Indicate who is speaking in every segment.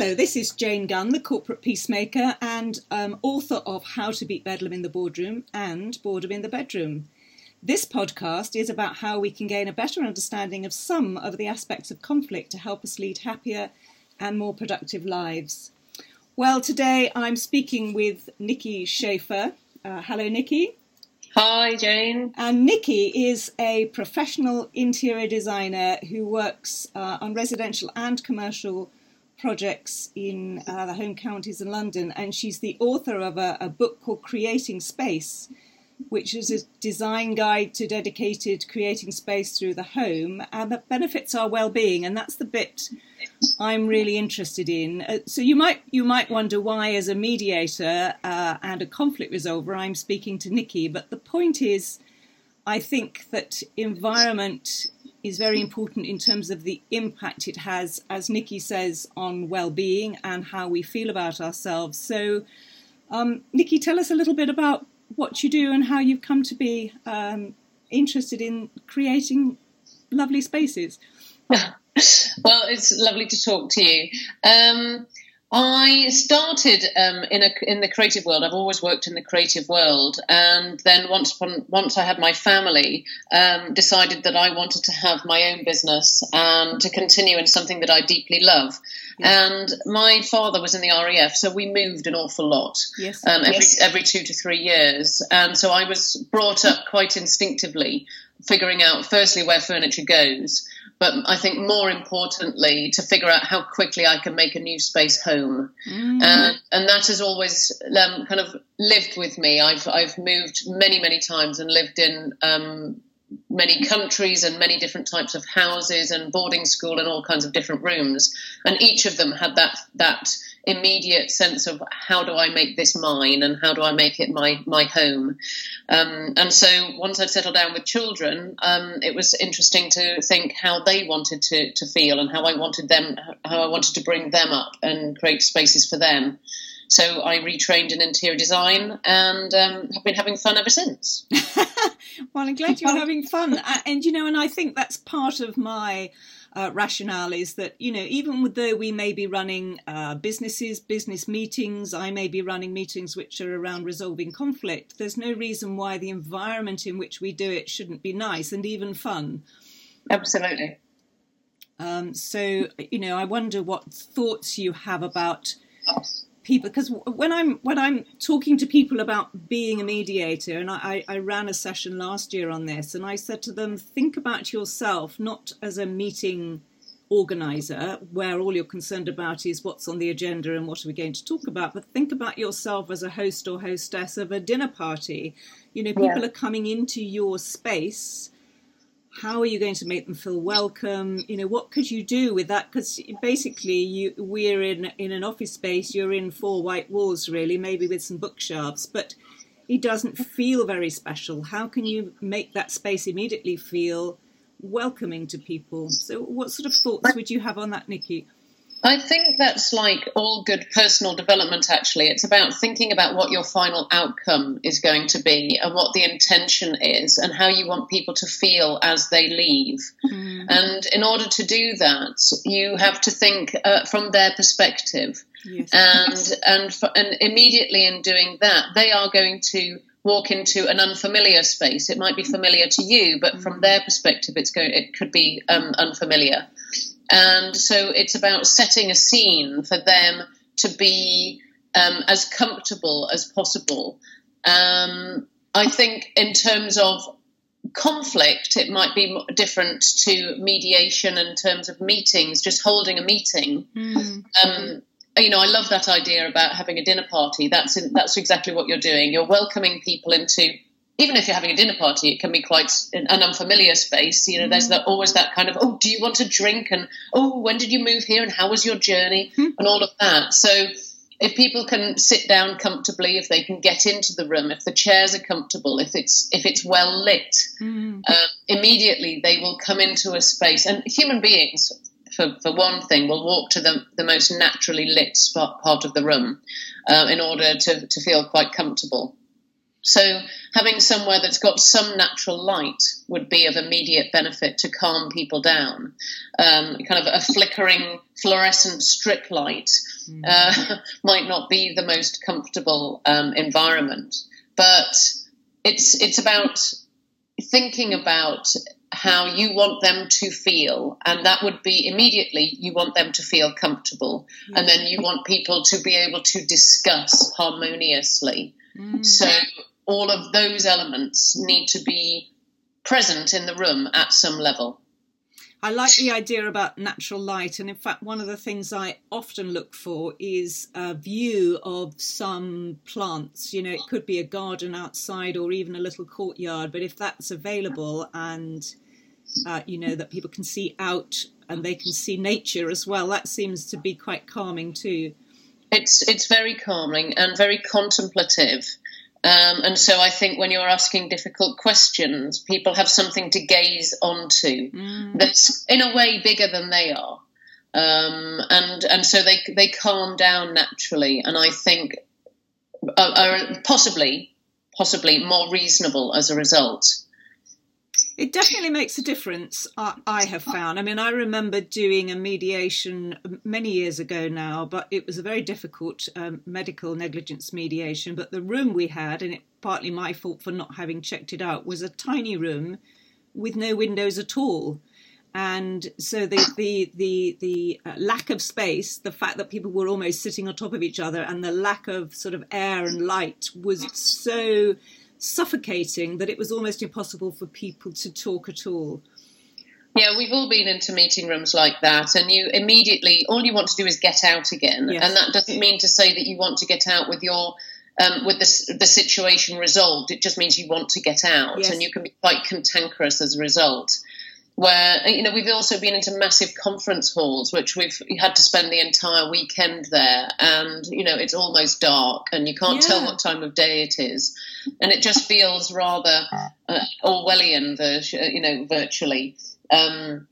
Speaker 1: Hello, this is Jane Gunn, the corporate peacemaker and um, author of How to Beat Bedlam in the Boardroom and Boredom in the Bedroom. This podcast is about how we can gain a better understanding of some of the aspects of conflict to help us lead happier and more productive lives. Well, today I'm speaking with Niki Schafer. Uh, hello, Niki.
Speaker 2: Hi, Jane.
Speaker 1: And Niki is a professional interior designer who works uh, on residential and commercial projects in uh, the home counties in London, and she's the author of a, a, book called Creating Space, which is a design guide to dedicated creating space through the home, and that benefits our well-being, and that's the bit I'm really interested in. Uh, so you might you might wonder why, as a mediator uh, and a conflict resolver, I'm speaking to Niki, but the point is. I think that environment is very important in terms of the impact it has, as Niki says, on well-being and how we feel about ourselves. So, um, Niki, tell us a little bit about what you do and how you've come to be um, interested in creating lovely spaces.
Speaker 2: well, it's lovely to talk to you. Um, I started um, in a in the creative world. I've always worked in the creative world, and then once upon, once I had my family, um, decided that I wanted to have my own business and to continue in something that I deeply love. Yes. And my father was in the RAF, so we moved an awful lot.
Speaker 1: Yes.
Speaker 2: Um, every
Speaker 1: yes.
Speaker 2: every two to three years, and so I was brought up quite instinctively, figuring out firstly where furniture goes but I think more importantly to figure out how quickly I can make a new space home, mm. uh, and that has always um, kind of lived with me. I've I've moved many many times and lived in um, many countries and many different types of houses and boarding school and all kinds of different rooms, and each of them had that that immediate sense of how do I make this mine and how do I make it my my home. Um, and so once I'd settled down with children, um, it was interesting to think how they wanted to to feel and how I wanted them how I wanted to bring them up and create spaces for them. So I retrained in interior design and um, have been having fun ever since.
Speaker 1: well, I'm glad you're having fun, and you know, and I think that's part of my uh, rationale is that you know even though we may be running uh, businesses business meetings i may be running meetings which are around resolving conflict there's no reason why the environment in which we do it shouldn't be nice and even fun.
Speaker 2: Absolutely.
Speaker 1: Um, so you know i wonder what thoughts you have about people because when I'm when I'm talking to people about being a mediator, and I, I ran a session last year on this, and I said to them, think about yourself not as a meeting organizer where all you're concerned about is what's on the agenda and what are we going to talk about but think about yourself as a host or hostess of a dinner party you know people yeah. are coming into your space how are you going to make them feel welcome? You know what could you do with that? Because basically you we're in in an office space you're in four white walls really maybe with some bookshelves but it doesn't feel very special. How can you make that space immediately feel welcoming to people? So what sort of thoughts would you have on that niki
Speaker 2: I think that's like all good personal development, actually. It's about thinking about what your final outcome is going to be and what the intention is and how you want people to feel as they leave. Mm. And in order to do that, you have to think uh, from their perspective. Yes. And, and, for, and immediately in doing that, they are going to walk into an unfamiliar space. It might be familiar to you, but from mm. their perspective, it's going, it could be um, unfamiliar. And so it's about setting a scene for them to be um, as comfortable as possible. Um, I think in terms of conflict, it might be different to mediation in terms of meetings, just holding a meeting. Mm. Um, you know, I love that idea about having a dinner party. That's in, that's exactly what you're doing. You're welcoming people into even if you're having a dinner party, it can be quite an unfamiliar space. You know, mm. there's that, always that kind of, oh, do you want a drink? And, oh, when did you move here? And how was your journey? Mm. And all of that. So if people can sit down comfortably, if they can get into the room, if the chairs are comfortable, if it's, if it's well lit, mm. uh, immediately they will come into a space. And human beings, for, for one thing, will walk to the, the most naturally lit spot, part of the room uh, in order to, to feel quite comfortable. So having somewhere that's got some natural light would be of immediate benefit to calm people down. Um, kind of a flickering fluorescent strip light mm. uh, might not be the most comfortable um, environment, but it's it's about thinking about how you want them to feel, and that would be immediately you want them to feel comfortable, mm. and then you want people to be able to discuss harmoniously. Mm. So all of those elements need to be present in the room at some level.
Speaker 1: I like the idea about natural light, and in fact, one of the things I often look for is a view of some plants. You know, it could be a garden outside or even a little courtyard, but if that's available and uh, you know that people can see out and they can see nature as well, that seems to be quite calming too.
Speaker 2: It's it's very calming and very contemplative. Um, and so I think when you're asking difficult questions, people have something to gaze onto mm. that's in a way bigger than they are. Um, and and so they they calm down naturally, and I think are, are possibly possibly more reasonable as a result.
Speaker 1: It definitely makes a difference, I have found. I mean, I remember doing a mediation many years ago now, but it was a very difficult um, medical negligence mediation. But the room we had, and it partly my fault for not having checked it out, was a tiny room with no windows at all. And so the the the the uh, lack of space, the fact that people were almost sitting on top of each other, and the lack of sort of air and light was so suffocating that it was almost impossible for people to talk at all.
Speaker 2: Yeah, we've all been into meeting rooms like that, and you immediately all you want to do is get out again, yes. and that doesn't mean to say that you want to get out with your um, with the, the situation resolved. It just means you want to get out, yes. and you can be quite cantankerous as a result where you know we've also been into massive conference halls which we've had to spend the entire weekend there. And you know it's almost dark and you can't yeah. tell what time of day it is. And it just feels rather uh, orwellian you know virtually um,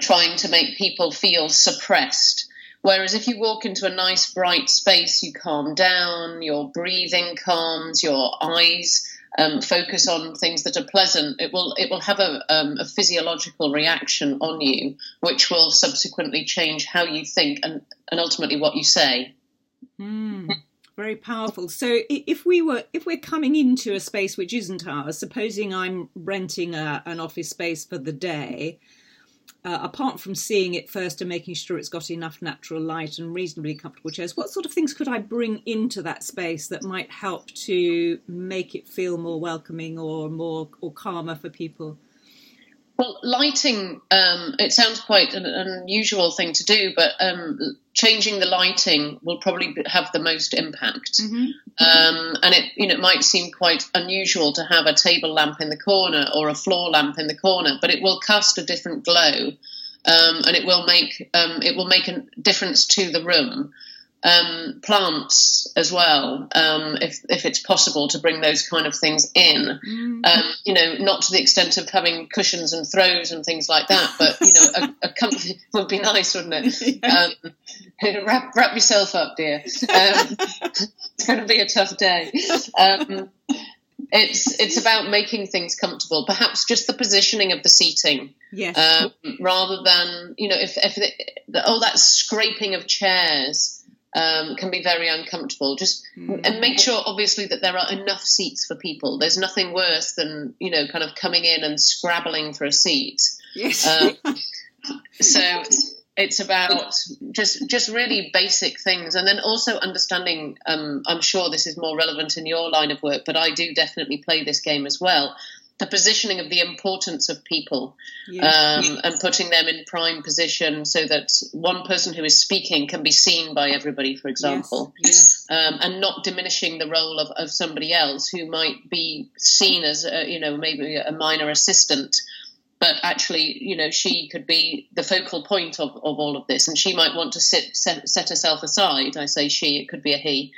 Speaker 2: trying to make people feel suppressed. Whereas if you walk into a nice bright space you calm down your breathing calms your eyes um, focus on things that are pleasant, it will it will have a, um, a, physiological reaction on you, which will subsequently change how you think and, and ultimately what you say.
Speaker 1: Mm, very powerful. So if we were if we're coming into a space which isn't ours, supposing I'm renting a, an office space for the day, uh, apart from seeing it first and making sure it's got enough natural light and reasonably comfortable chairs, what sort of things could I bring into that space that might help to make it feel more welcoming or more or calmer for people?
Speaker 2: Well, lighting, um, it sounds quite an, unusual thing to do, but um, changing the lighting will probably have the most impact. Mm-hmm. Um, and it, you know, it might seem quite unusual to have a table lamp in the corner or a floor lamp in the corner, but it will cast a different glow. Um, and it will make um, it will make a difference to the room um, plants as well, um, if if it's possible to bring those kind of things in. Mm. Um, you know, not to the extent of having cushions and throws and things like that, but you know, a, a comfy would be nice, wouldn't it? Um, wrap wrap yourself up, dear. Um, it's going to be a tough day. Um, it's it's about making things comfortable. Perhaps just the positioning of the seating,
Speaker 1: yes.
Speaker 2: rather than you know if if the, all that scraping of chairs um, can be very uncomfortable. Just mm. and make sure, obviously, that there are enough seats for people. There's nothing worse than you know, kind of coming in and scrabbling for a seat.
Speaker 1: Yes. Uh,
Speaker 2: so it's about just just really basic things, and then also understanding. Um, I'm sure this is more relevant in your line of work, but I do definitely play this game as well the positioning of the importance of people yes. Um, and putting them in prime position so that one person who is speaking can be seen by everybody, for example,
Speaker 1: yes. Yes.
Speaker 2: Um, and not diminishing the role of, of somebody else who might be seen as, a, you know, maybe a minor assistant. But actually, you know, she could be the focal point of, of all of this, and she might want to sit, set, set herself aside. I say she; it could be a he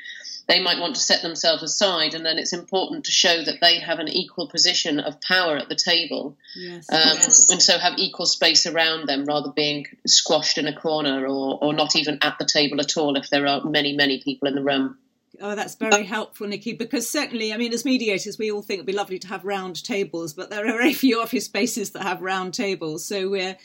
Speaker 2: they might want to set themselves aside, and then it's important to show that they have an equal position of power at the table,
Speaker 1: yes, um,
Speaker 2: yes. and so have equal space around them rather being squashed in a corner or, or not even at the table at all if there are many, many people in the room.
Speaker 1: Oh, that's very helpful, Niki, because certainly, I mean, as mediators, we all think it'd be lovely to have round tables, but there are very few office spaces that have round tables. So we're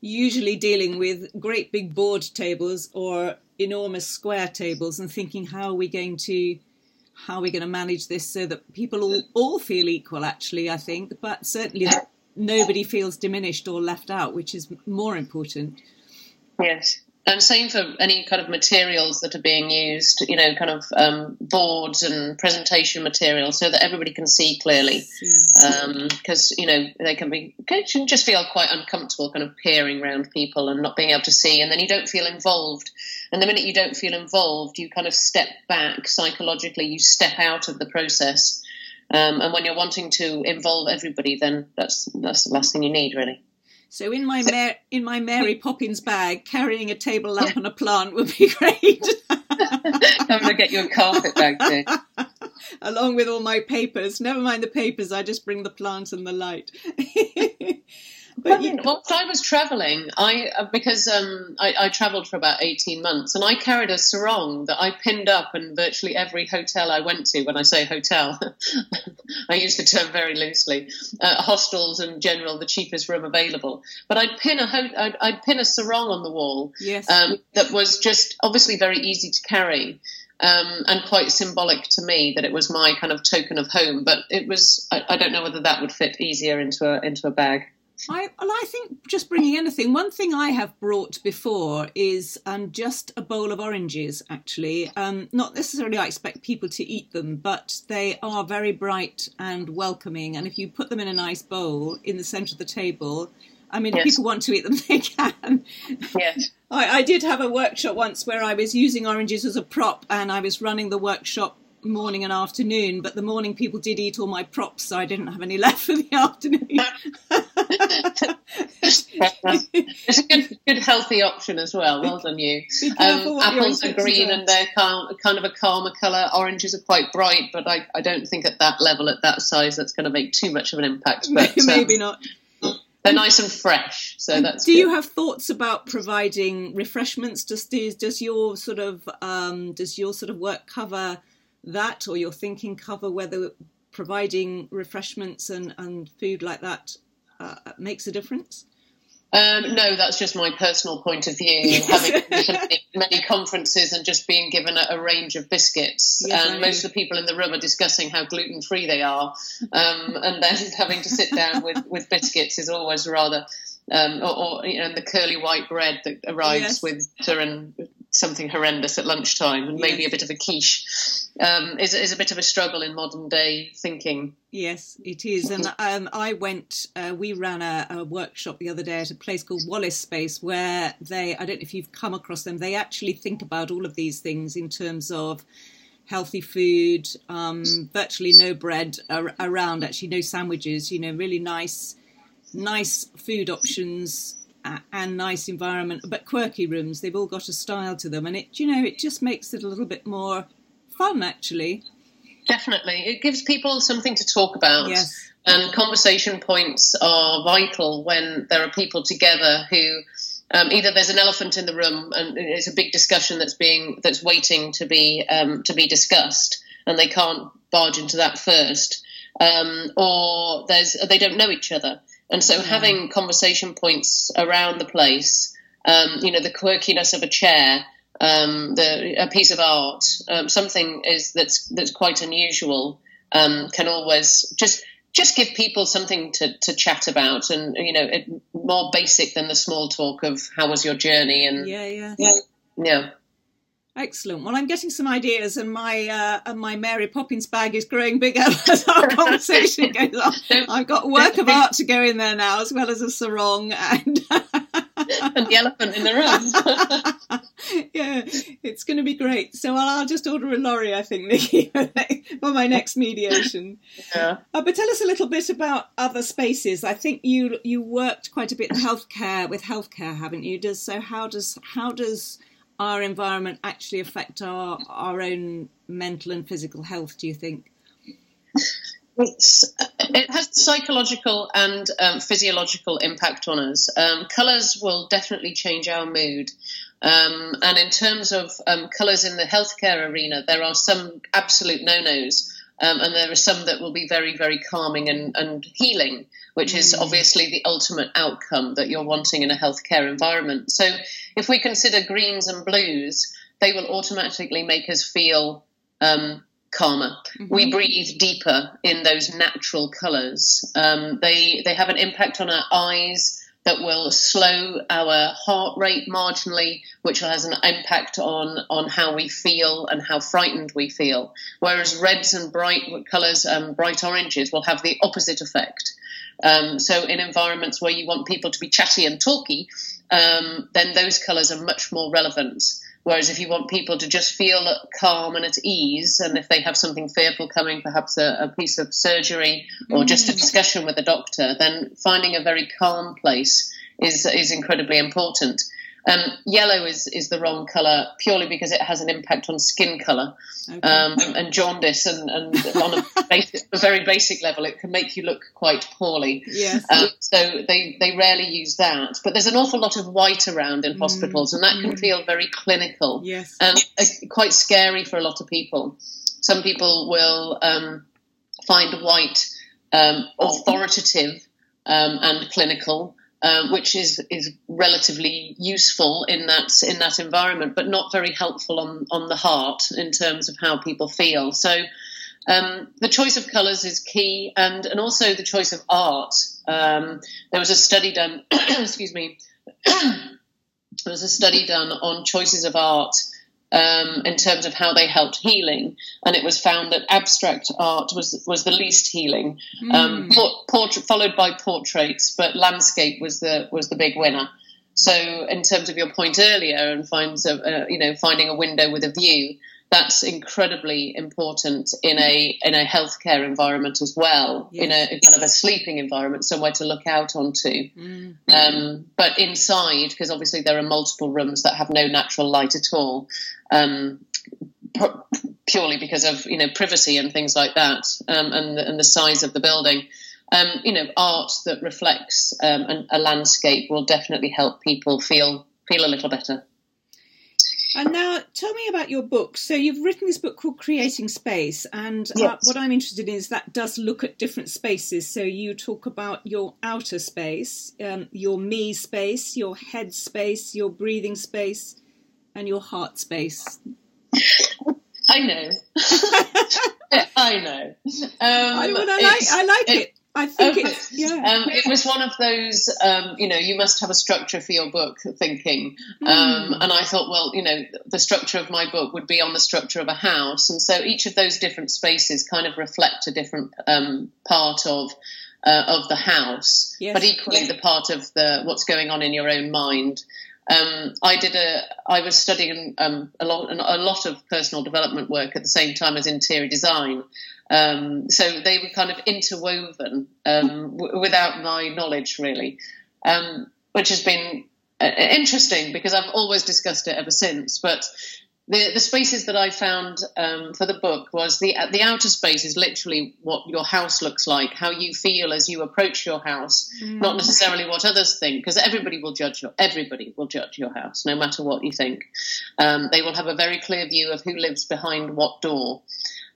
Speaker 1: usually dealing with great big board tables or enormous square tables and thinking how are we going to how are we going to manage this so that people all, all feel equal actually i think. But certainly nobody feels diminished or left out which is more important.
Speaker 2: Yes and same for any kind of materials that are being used, you know, kind of um, boards and presentation materials so that everybody can see clearly. Because, um, you know, they can be, can just feel quite uncomfortable kind of peering around people and not being able to see. And then you don't feel involved. And the minute you don't feel involved, you kind of step back psychologically, you step out of the process. Um, and when you're wanting to involve everybody, then that's, that's the last thing you need, really.
Speaker 1: So in my Mar- in my Mary Poppins bag, carrying a table lamp and a plant would be great.
Speaker 2: I'm going to get you a carpet bag too.
Speaker 1: Along with all my papers. Never mind the papers, I just bring the plant and the light.
Speaker 2: But you, whilst I was travelling, I uh, because um, I, I travelled for about eighteen months, and I carried a sarong that I pinned up in virtually every hotel I went to. When I say hotel, I use the term very loosely. Uh, hostels in general, the cheapest room available. But I'd pin a ho- I'd, I'd, pin a sarong on the wall
Speaker 1: yes.
Speaker 2: um, that was just obviously very easy to carry. Um, and quite symbolic to me that it was my kind of token of home. But it was, I, I don't know whether that would fit easier into a into a bag.
Speaker 1: I, and I think just bringing anything. One thing I have brought before is um, just a bowl of oranges. Actually, um, not necessarily I expect people to eat them, but they are very bright and welcoming. And if you put them in a nice bowl in the centre of the table, I mean, yes. if people want to eat them, they can.
Speaker 2: Yes.
Speaker 1: I, I did have a workshop once where I was using oranges as a prop, and I was running the workshop morning and afternoon, but the morning people did eat all my props, so I didn't have any left for the afternoon.
Speaker 2: it's a good, good, healthy option as well. Well done, you. Um, apples are green and they're kind of a calmer colour. Oranges are quite bright, but I, I, don't think at that level, at that size, that's going to make too much of an impact. But
Speaker 1: maybe um, not.
Speaker 2: They're nice and fresh, so that's.
Speaker 1: Do
Speaker 2: good.
Speaker 1: you have thoughts about providing refreshments? Does does your sort of um, does your sort of work cover? That or your thinking cover whether providing refreshments and, and food like that uh, makes a difference?
Speaker 2: Um, no, that's just my personal point of view. Having many conferences and just being given a, a range of biscuits, yes, and most of the people in the room are discussing how gluten free they are, um, and then having to sit down with, with biscuits is always rather. Um, or, or you know, the curly white bread that arrives yes. with and something horrendous at lunchtime, and yes. maybe a bit of a quiche um, is, is a bit of a struggle in modern day thinking.
Speaker 1: Yes, it is. And um, I went, uh, we ran a, a, workshop the other day at a place called Wallace Space where they, I don't know if you've come across them, they actually think about all of these things in terms of healthy food, um, virtually no bread ar- around, actually no sandwiches, you know, really nice, nice food options and nice environment, but quirky rooms. They've all got a style to them, and it, you know, it just makes it a little bit more fun, actually.
Speaker 2: Definitely. It gives people something to talk about.
Speaker 1: Yes.
Speaker 2: And conversation points are vital when there are people together who um, either there's an elephant in the room and it's a big discussion that's being that's waiting to be um, to be discussed, and they can't barge into that first, um, or there's they don't know each other, and so having conversation points around the place, um, you know, the quirkiness of a chair um, the, a piece of art, um, something is that's that's quite unusual, um, can always just just give people something to, to chat about, and you know, it, more basic than the small talk of how was your journey, and
Speaker 1: yeah, yeah,
Speaker 2: yeah. yeah.
Speaker 1: Excellent. Well, I'm getting some ideas, and my uh, and my Mary Poppins bag is growing bigger as our conversation goes on. I've got work of art to go in there now, as well as a sarong and
Speaker 2: and the elephant in the room.
Speaker 1: yeah, it's going to be great. So I'll, I'll, just order a lorry, I think, Niki, for my next mediation.
Speaker 2: Yeah. Uh,
Speaker 1: but tell us a little bit about other spaces. I think you you worked quite a bit in healthcare with healthcare, haven't you? Does so? How does how does our environment actually affect our our own mental and physical health? Do you think?
Speaker 2: It's, it has psychological and um, physiological impact on us. Um, colors will definitely change our mood. Um, and in terms of um, colours in the healthcare arena, there are some absolute no nos. Um, and there are some that will be very, very calming and, and healing, which mm. is obviously the ultimate outcome that you're wanting in a healthcare environment. So, if we consider greens and blues, they will automatically make us feel um, calmer. Mm-hmm. We breathe deeper in those natural colours. Um, they they have an impact on our eyes that will slow our heart rate marginally, which has an impact on, on how we feel and how frightened we feel. Whereas reds and bright colours, um, bright oranges, will have the opposite effect. Um, so, in environments where you want people to be chatty and talky, um, then those colours are much more relevant. Whereas if you want people to just feel calm and at ease, and if they have something fearful coming, perhaps a, a piece of surgery or mm. just a mm. discussion with a doctor, then finding a very calm place is is incredibly important. Um, yellow is, is the wrong colour purely because it has an impact on skin colour okay. um, and jaundice, and, and on a, basic, a, very basic level, it can make you look quite poorly.
Speaker 1: Yes. Um,
Speaker 2: so they, they rarely use that. But there's an awful lot of white around in mm. hospitals, and that can mm. feel very clinical
Speaker 1: yes.
Speaker 2: and uh, quite scary for a lot of people. Some people will um, find white um, authoritative um, and clinical um, which is is relatively useful in that in that environment, but not very helpful on on the heart in terms of how people feel. So. Um, the choice of colours is key, and, and also the choice of art. Um, there was a study done, excuse me, there was a study done on choices of art um, in terms of how they helped healing, and it was found that abstract art was was the least healing, mm. um, portrait followed by portraits, but landscape was the was the big winner. So, in terms of your point earlier, and finds a, uh, you know finding a window with a view, that's incredibly important in a in a healthcare environment as well, yes. in a, kind of a sleeping environment, somewhere to look out onto. Mm-hmm. Um, but inside, because obviously there are multiple rooms that have no natural light at all, um, pr- purely because of you know privacy and things like that, um, and and the size of the building. Um, you know, art that reflects um, a landscape will definitely help people feel feel a little better.
Speaker 1: And now, tell me about your book. So, you've written this book called Creating Space, and uh, yes. uh, what I'm interested in is that does look at different spaces. So, you talk about your outer space, um, your me space, your head space, your breathing space, and your heart space.
Speaker 2: I know. I know. Um,
Speaker 1: I, I, like, I like it. I think it's yeah.
Speaker 2: Um, it was one of those, um, you know, you must have a structure for your book thinking, mm. and I thought, well, you know, the structure of my book would be on the structure of a house, and so each of those different spaces kind of reflect a different um, part of. Uh, of the house, yes. but equally the part of the what's going on in your own mind. Um, I did a. I was studying um, a lot, a lot of personal development work at the same time as interior design, um, so they were kind of interwoven um, w- without my knowledge, really, um, which has been uh, interesting because I've always discussed it ever since. But the, the spaces that I found um, for the book was the the outer space is literally what your house looks like, how you feel as you approach your house, mm. not necessarily what others think, because everybody will judge your everybody will judge your house, no matter what you think. Um, they will have a very clear view of who lives behind what door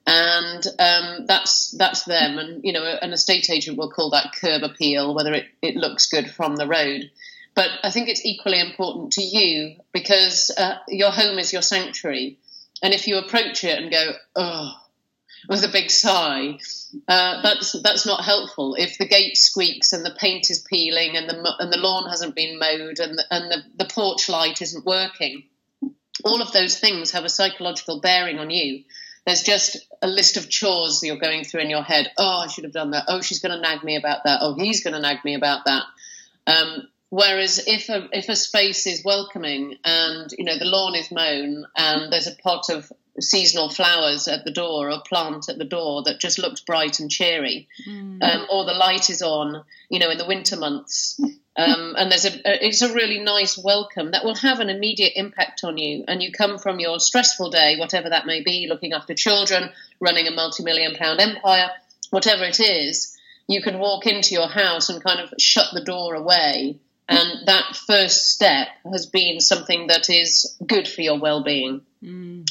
Speaker 2: and um, that's that's them. And you know, an estate agent will call that curb appeal, whether it, it looks good from the road. But I think it's equally important to you because uh, your home is your sanctuary, and if you approach it and go, oh, with a big sigh, uh, that's that's not helpful. If the gate squeaks and the paint is peeling and the and the lawn hasn't been mowed and the, and the, the porch light isn't working, all of those things have a psychological bearing on you there's just a list of chores that you're going through in your head. Oh, I should have done that. Oh, she's going to nag me about that. Oh, he's going to nag me about that. Um, whereas if a if a space is welcoming and you know the lawn is mown and there's a pot of seasonal flowers at the door or a plant at the door that just looks bright and cheery, mm. um, or the light is on, you know, in the winter months, um, and there's a, a, it's a really nice welcome that will have an immediate impact on you. And you come from your stressful day, whatever that may be, looking after children, running a multi-million pound empire, whatever it is, you can walk into your house and kind of shut the door away And that first step has been something that is good for your well-being. Mm.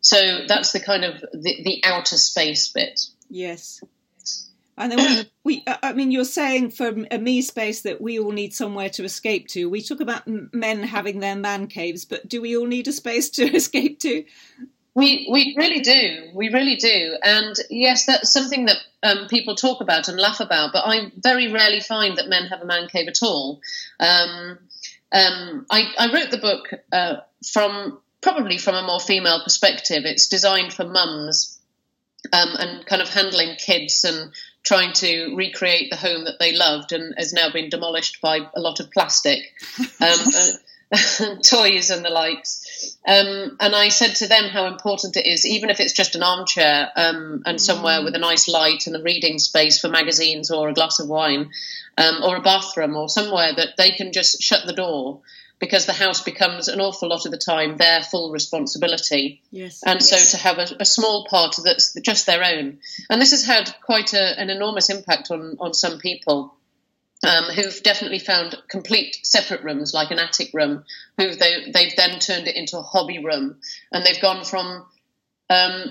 Speaker 2: So that's the kind of the, the outer space bit.
Speaker 1: Yes. And then we, we, I mean, you're saying for a me space that we all need somewhere to escape to. We talk about men having their man caves, but do we all need a space to escape to?
Speaker 2: We we really do. We really do. And yes, that's something that um, people talk about and laugh about. But I very rarely find that men have a man cave at all. Um, um, I, I, wrote the book uh, from probably from a more female perspective. It's designed for mums um, and kind of handling kids and trying to recreate the home that they loved and has now been demolished by a lot of plastic. Um, toys and the likes. Um, and I said to them how important it is, even if it's just an armchair um, and somewhere mm. with a nice light and a reading space for magazines or a glass of wine um, or a bathroom or somewhere that they can just shut the door because the house becomes an awful lot of the time their full responsibility.
Speaker 1: Yes.
Speaker 2: And
Speaker 1: yes.
Speaker 2: so to have a, a, small part that's just their own. And this has had quite a, an enormous impact on, on some people um, who've definitely found complete separate rooms, like an attic room, who they, they've then turned it into a hobby room. And they've gone from, um,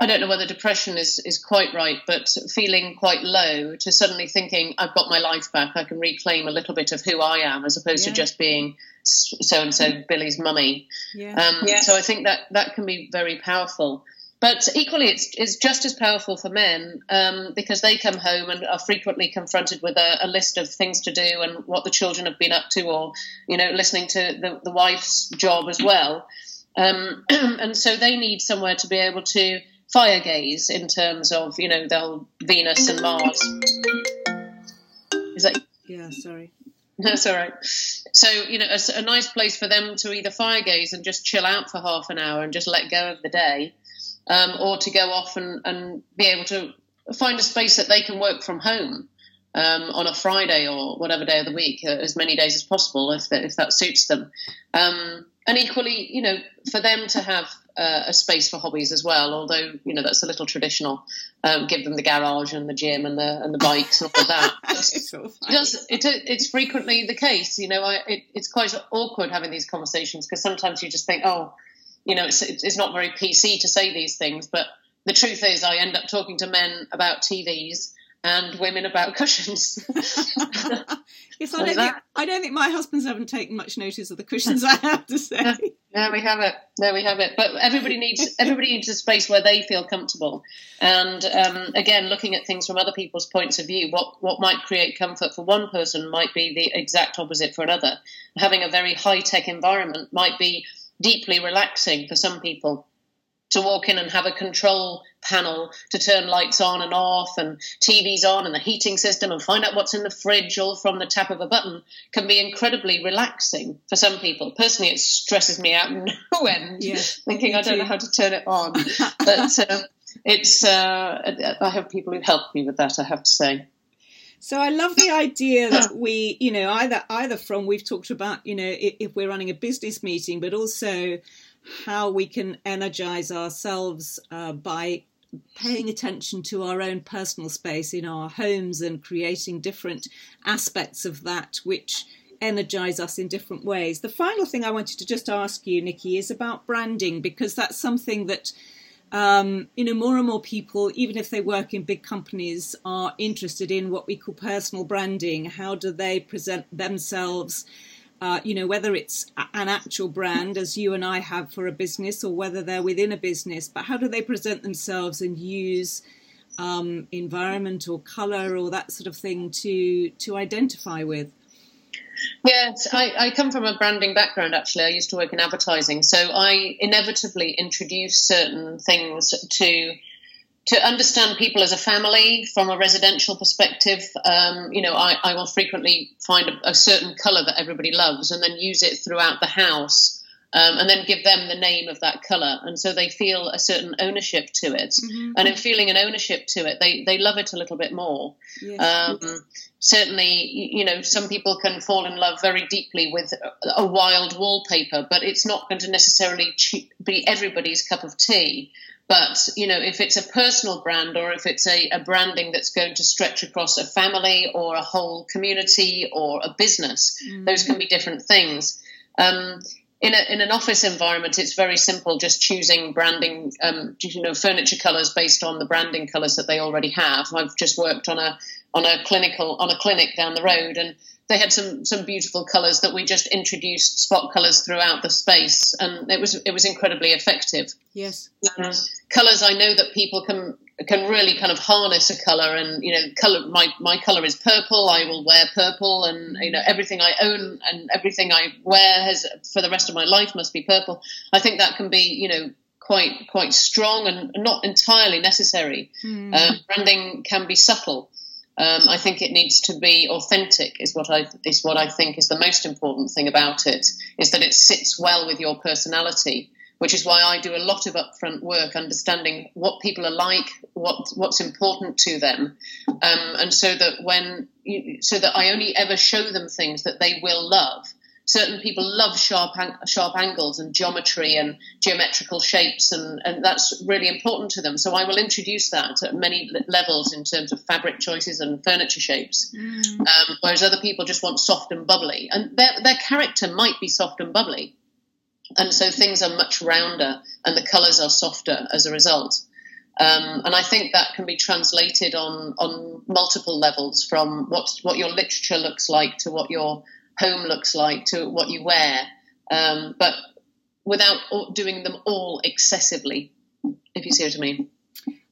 Speaker 2: I don't know whether depression is, is quite right, but feeling quite low to suddenly thinking, I've got my life back. I can reclaim a little bit of who I am as opposed yeah. to just being so and so Billy's mummy. Yeah. Um, yes. So I think that that can be very powerful. But equally, it's, it's just as powerful for men um, because they come home and are frequently confronted with a, a, list of things to do and what the children have been up to, or you know, listening to the, the wife's job as well. Um, and so they need somewhere to be able to fire gaze in terms of you know they'll Venus and Mars.
Speaker 1: Is that? Yeah, sorry.
Speaker 2: That's all right. So, you know, a, a, nice place for them to either fire gaze and just chill out for half an hour and just let go of the day, um, or to go off and, and be able to find a space that they can work from home um, on a Friday or whatever day of the week, uh, as many days as possible, if that, if that suits them. Um, and equally, you know, for them to have uh, a space for hobbies as well. Although you know that's a little traditional. Um, give them the garage and the gym and the and the bikes and all of that. it's, so it, it's frequently the case. You know, I, it, it's quite awkward having these conversations because sometimes you just think, oh, you know, it's, it's not very PC to say these things, but the truth is, I end up talking to men about TVs and women about cushions.
Speaker 1: yes, I don't, think, I don't think my husband's haven't taken much notice of the cushions. I have to say.
Speaker 2: There we have it. There we have it. But everybody needs everybody needs a space where they feel comfortable. And um, again, looking at things from other people's points of view, what what might create comfort for one person might be the exact opposite for another. Having a very high tech environment might be deeply relaxing for some people to walk in and have a control panel to turn lights on and off and TVs on and the heating system and find out what's in the fridge all from the tap of a button can be incredibly relaxing for some people. Personally, it stresses me out no end, yes, thinking I don't know how to turn it on. but uh, it's uh, I have people who help me with that. I have to say.
Speaker 1: So I love the idea that we, you know, either either from we've talked about, you know, if, if we're running a business meeting, but also how we can energize ourselves uh, by paying attention to our own personal space in our homes and creating different aspects of that which energize us in different ways. The final thing I wanted to just ask you, Niki, is about branding because that's something that um, you know more and more people, even if they work in big companies, are interested in what we call personal branding. How do they present themselves? Uh, you know, whether it's an actual brand as you and I have for a business or whether they're within a business, but how do they present themselves and use um, environment or color or that sort of thing to to identify with?
Speaker 2: Yes, I, I, come from a branding background actually. I used to work in advertising. So I inevitably introduce certain things to to understand people as a family from a residential perspective, um, you know, I, I, will frequently find a, a, certain colour that everybody loves and then use it throughout the house um, and then give them the name of that colour. And so they feel a certain ownership to it. Mm-hmm. And in feeling an ownership to it, they, they love it a little bit more. Yes. Um, certainly, you know, some people can fall in love very deeply with a wild wallpaper, but it's not going to necessarily be everybody's cup of tea. But you know, if it's a personal brand or if it's a, a branding that's going to stretch across a family or a whole community or a business, mm. those can be different things. Um, in, a, in an office environment, it's very simple, just choosing branding, um, you know, furniture colours based on the branding colours that they already have. I've just worked on a on a clinical on a clinic down the road, and they had some some beautiful colours that we just introduced spot colours throughout the space, and it was it was incredibly effective.
Speaker 1: Yes,
Speaker 2: um, colours I know that people can can really kind of harness a color and you know color my my color is purple i will wear purple and you know everything i own and everything i wear has for the rest of my life must be purple i think that can be you know quite quite strong and not entirely necessary mm. um, branding can be subtle um, I think it needs to be authentic. Is what I is what I think is the most important thing about it. Is that it sits well with your personality which is why I do a lot of upfront work understanding what people are like, what what's important to them, um, and so that when you, so that I only ever show them things that they will love. Certain people love sharp sharp angles and geometry and geometrical shapes, and, and that's really important to them. So I will introduce that at many levels in terms of fabric choices and furniture shapes. Mm. Um, whereas other people just want soft and bubbly, and their their character might be soft and bubbly, and so things are much rounder and the colours are softer as a result. Um, and I think that can be translated on on multiple levels, from what what your literature looks like to what your home looks like to what you wear, um, but without doing them all excessively. If you see what I mean.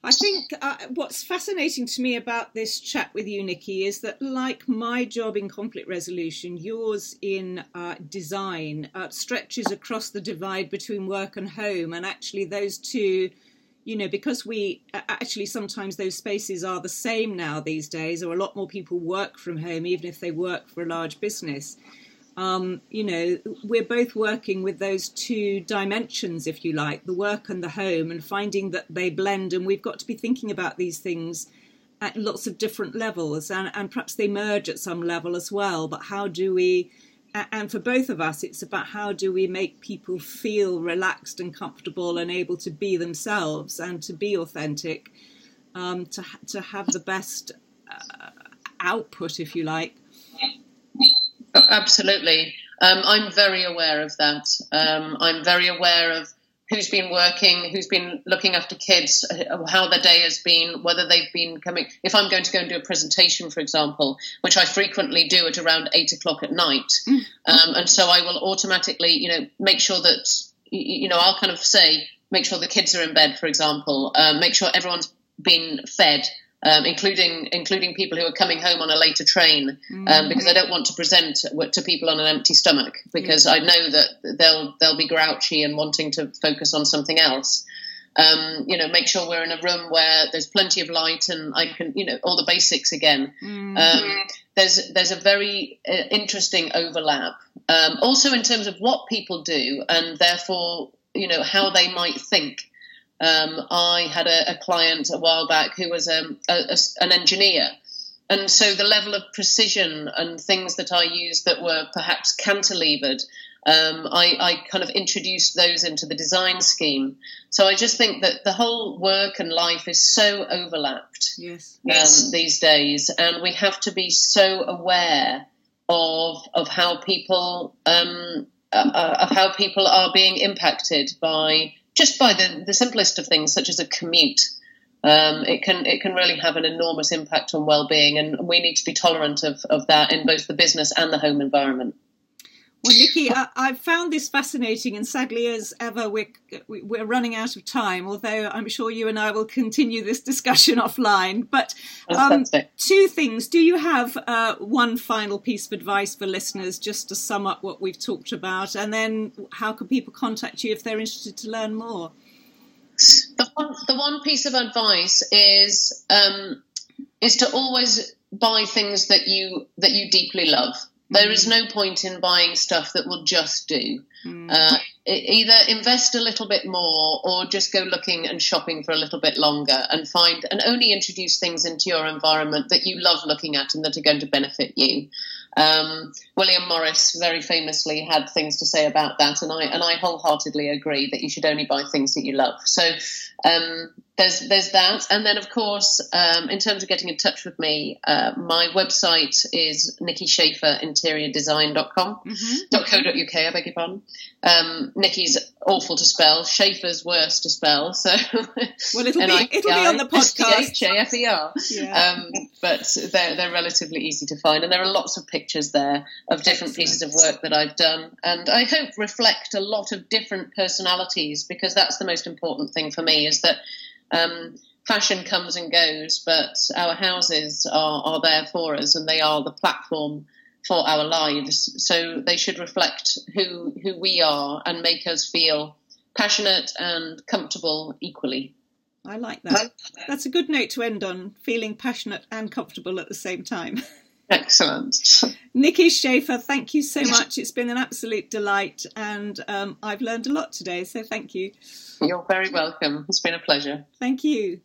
Speaker 1: I think uh, what's fascinating to me about this chat with you, Niki, is that like my job in conflict resolution, yours in uh, design uh, stretches across the divide between work and home. And actually, those two, you know, because we actually sometimes those spaces are the same now these days, or a lot more people work from home, even if they work for a large business um, you know, we're both working with those two dimensions, if you like, the work and the home, and finding that they blend. And we've got to be thinking about these things at lots of different levels, and, and perhaps they merge at some level as well. But how do we, and for both of us, it's about how do we make people feel relaxed and comfortable and able to be themselves and to be authentic, um, to, to have the best uh, output, if you like.
Speaker 2: Absolutely. Um, I'm very aware of that. Um, I'm very aware of who's been working, who's been looking after kids, uh, how their day has been, whether they've been coming. If I'm going to go and do a presentation, for example, which I frequently do at around eight o'clock at night, mm. um, and so I will automatically, you know, make sure that, you know, I'll kind of say, make sure the kids are in bed, for example, uh, make sure everyone's been fed um, including including people who are coming home on a later train, um, mm-hmm. because I don't want to present to people on an empty stomach because I know that they'll they'll be grouchy and wanting to focus on something else. Um, you know, make sure we're in a room where there's plenty of light and I can, you know, all the basics again. Mm-hmm. Um, there's there's a very uh, interesting overlap, um, also in terms of what people do and therefore, you know, how they might think. Um, I had a, a, client a while back who was um, a, a, an engineer. And so the level of precision and things that I used that were perhaps cantilevered, um, I, I, kind of introduced those into the design scheme. So I just think that the whole work and life is so overlapped
Speaker 1: yes.
Speaker 2: Um, yes. these days, and we have to be so aware of of how people um, uh, uh of how people are being impacted by just by the, the simplest of things, such as a commute. Um, it can it can really have an enormous impact on well-being, and we need to be tolerant of, of that in both the business and the home environment.
Speaker 1: Well, Niki, I, have found this fascinating, and sadly, as ever, we're, we're running out of time, although I'm sure you and I will continue this discussion offline. But um, two things. Do you have uh, one final piece of advice for listeners just to sum up what we've talked about? And then how can people contact you if they're interested to learn more?
Speaker 2: The one, the one piece of advice is um, is to always buy things that you that you deeply love. There is no point in buying stuff that will just do. Mm. Uh, either invest a little bit more or just go looking and shopping for a little bit longer and find and only introduce things into your environment that you love looking at and that are going to benefit you. Um, William Morris very famously had things to say about that, and I and I wholeheartedly agree that you should only buy things that you love. So um, there's there's that, and then of course, um, in terms of getting in touch with me, uh, my website is Niki Schafer interiordesign.com mm-hmm. .co.uk. I beg your pardon. Um, Niki's awful to spell. Schafer's worse to spell. So
Speaker 1: well, it'll be it'll be on the podcast.
Speaker 2: H A F E R. Um, but they're they're relatively easy to find, and there are lots of pictures there of different Excellent. pieces of work that I've done, and I hope reflect a lot of different personalities because that's the most important thing for me is that um, fashion comes and goes, but our houses are, are there for us and they are the platform for our lives. So they should reflect who who we are and make us feel passionate and comfortable equally.
Speaker 1: I like that. That's a good note to end on, feeling passionate and comfortable at the same time.
Speaker 2: Excellent.
Speaker 1: Niki Schafer, thank you so much. It's been an absolute delight, and um, I've learned a lot today, so thank you.
Speaker 2: You're very welcome. It's been a pleasure.
Speaker 1: Thank you.